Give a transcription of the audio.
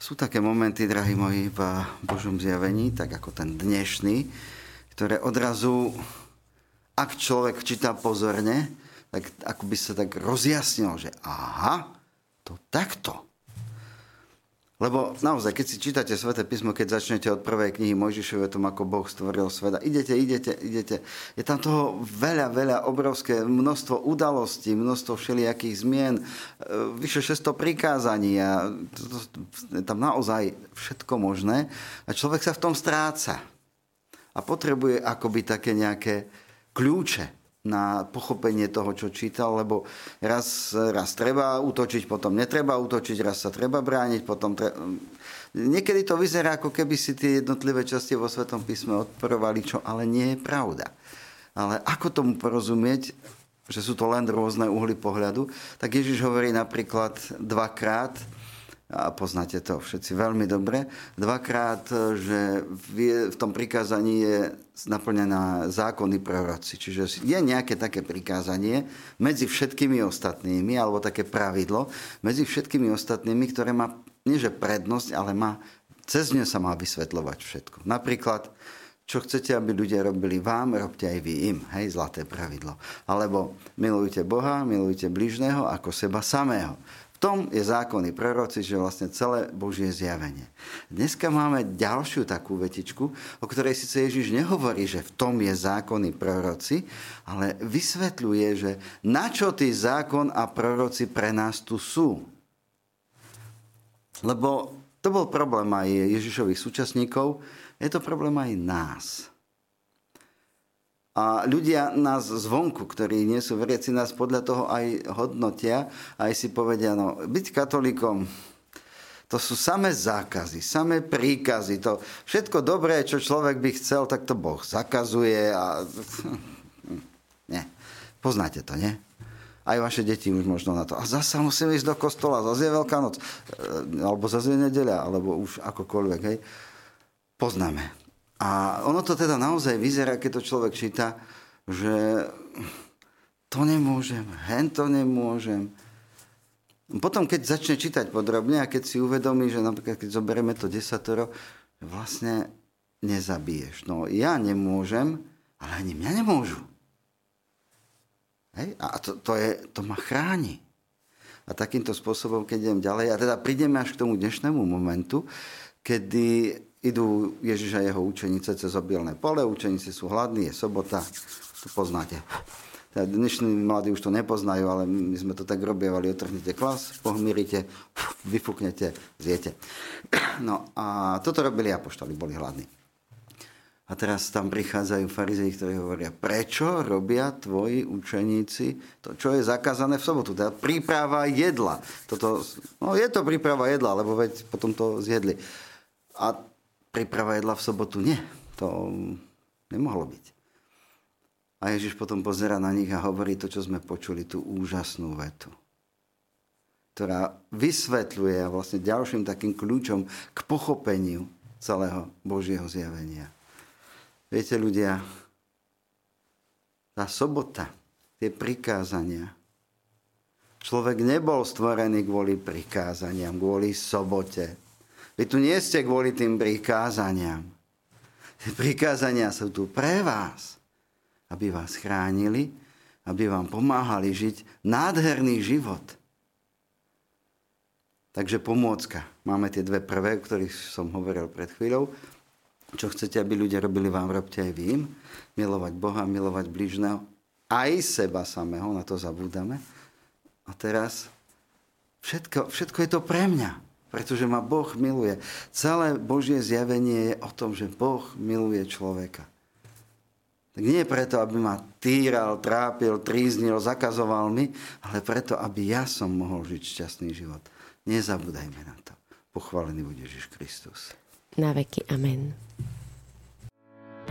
Sú také momenty, drahí moji, v Božom zjavení, tak ako ten dnešný, ktoré odrazu, ak človek číta pozorne, tak ako by sa tak rozjasnil, že aha, to takto. Lebo naozaj, keď si čítate Sveté písmo, keď začnete od prvej knihy Mojžišovej o tom, ako Boh stvoril sveta, idete, idete, idete. Je tam toho veľa, veľa, obrovské množstvo udalostí, množstvo všelijakých zmien, e, vyše 600 prikázaní a je tam naozaj všetko možné. A človek sa v tom stráca. A potrebuje akoby také nejaké kľúče na pochopenie toho, čo čítal, lebo raz, raz treba útočiť, potom netreba útočiť, raz sa treba brániť, potom treba... Niekedy to vyzerá, ako keby si tie jednotlivé časti vo Svetom písme odporovali, čo ale nie je pravda. Ale ako tomu porozumieť, že sú to len rôzne uhly pohľadu, tak Ježiš hovorí napríklad dvakrát, a poznáte to všetci veľmi dobre, dvakrát, že v tom prikázaní je naplnená zákony proroci. Čiže je nejaké také prikázanie medzi všetkými ostatnými, alebo také pravidlo medzi všetkými ostatnými, ktoré má nie že prednosť, ale má, cez ne sa má vysvetľovať všetko. Napríklad, čo chcete, aby ľudia robili vám, robte aj vy im. Hej, zlaté pravidlo. Alebo milujte Boha, milujte bližného ako seba samého tom je zákony proroci, že vlastne celé Božie zjavenie. Dneska máme ďalšiu takú vetičku, o ktorej síce Ježiš nehovorí, že v tom je zákony proroci, ale vysvetľuje, že na čo tí zákon a proroci pre nás tu sú. Lebo to bol problém aj Ježišových súčasníkov, je to problém aj nás. A ľudia nás zvonku, ktorí nie sú veriaci, nás podľa toho aj hodnotia, aj si povedia, no, byť katolíkom, to sú samé zákazy, samé príkazy. To všetko dobré, čo človek by chcel, tak to Boh zakazuje a... Nie. Poznáte to, nie? Aj vaše deti už možno na to. A zasa musím ísť do kostola, zase je Veľká noc. E, alebo zase je nedeľa, alebo už akokoľvek, hej. Poznáme. A ono to teda naozaj vyzerá, keď to človek číta, že to nemôžem, hen to nemôžem. Potom, keď začne čítať podrobne a keď si uvedomí, že napríklad keď zoberieme to desatoro, vlastne nezabiješ. No ja nemôžem, ale ani mňa nemôžu. Hej? A to, to, je, to ma chráni. A takýmto spôsobom, keď idem ďalej, a teda prídeme až k tomu dnešnému momentu, kedy idú Ježiš a jeho učenice cez obilné pole, učeníci sú hladní, je sobota, to poznáte. Teda dnešní mladí už to nepoznajú, ale my sme to tak robievali, otrhnete klas, pohmírite, vyfúknete, zjete. No a toto robili apoštoli, boli hladní. A teraz tam prichádzajú farizei, ktorí hovoria, prečo robia tvoji učeníci to, čo je zakázané v sobotu. Teda príprava jedla. Toto, no je to príprava jedla, lebo veď potom to zjedli. A príprava jedla v sobotu. Nie, to nemohlo byť. A Ježiš potom pozera na nich a hovorí to, čo sme počuli, tú úžasnú vetu, ktorá vysvetľuje a vlastne ďalším takým kľúčom k pochopeniu celého Božieho zjavenia. Viete, ľudia, tá sobota, tie prikázania, človek nebol stvorený kvôli prikázaniam, kvôli sobote, vy tu nie ste kvôli tým prikázaniam. Tie prikázania sú tu pre vás, aby vás chránili, aby vám pomáhali žiť nádherný život. Takže pomôcka. Máme tie dve prvé, o ktorých som hovoril pred chvíľou. Čo chcete, aby ľudia robili vám, robte aj vy im. Milovať Boha, milovať bližného, aj seba samého, na to zabúdame. A teraz všetko, všetko je to pre mňa pretože ma Boh miluje. Celé Božie zjavenie je o tom, že Boh miluje človeka. Tak nie preto, aby ma týral, trápil, tríznil, zakazoval mi, ale preto, aby ja som mohol žiť šťastný život. Nezabúdajme na to. Pochválený bude Ježiš Kristus. Na veky. Amen.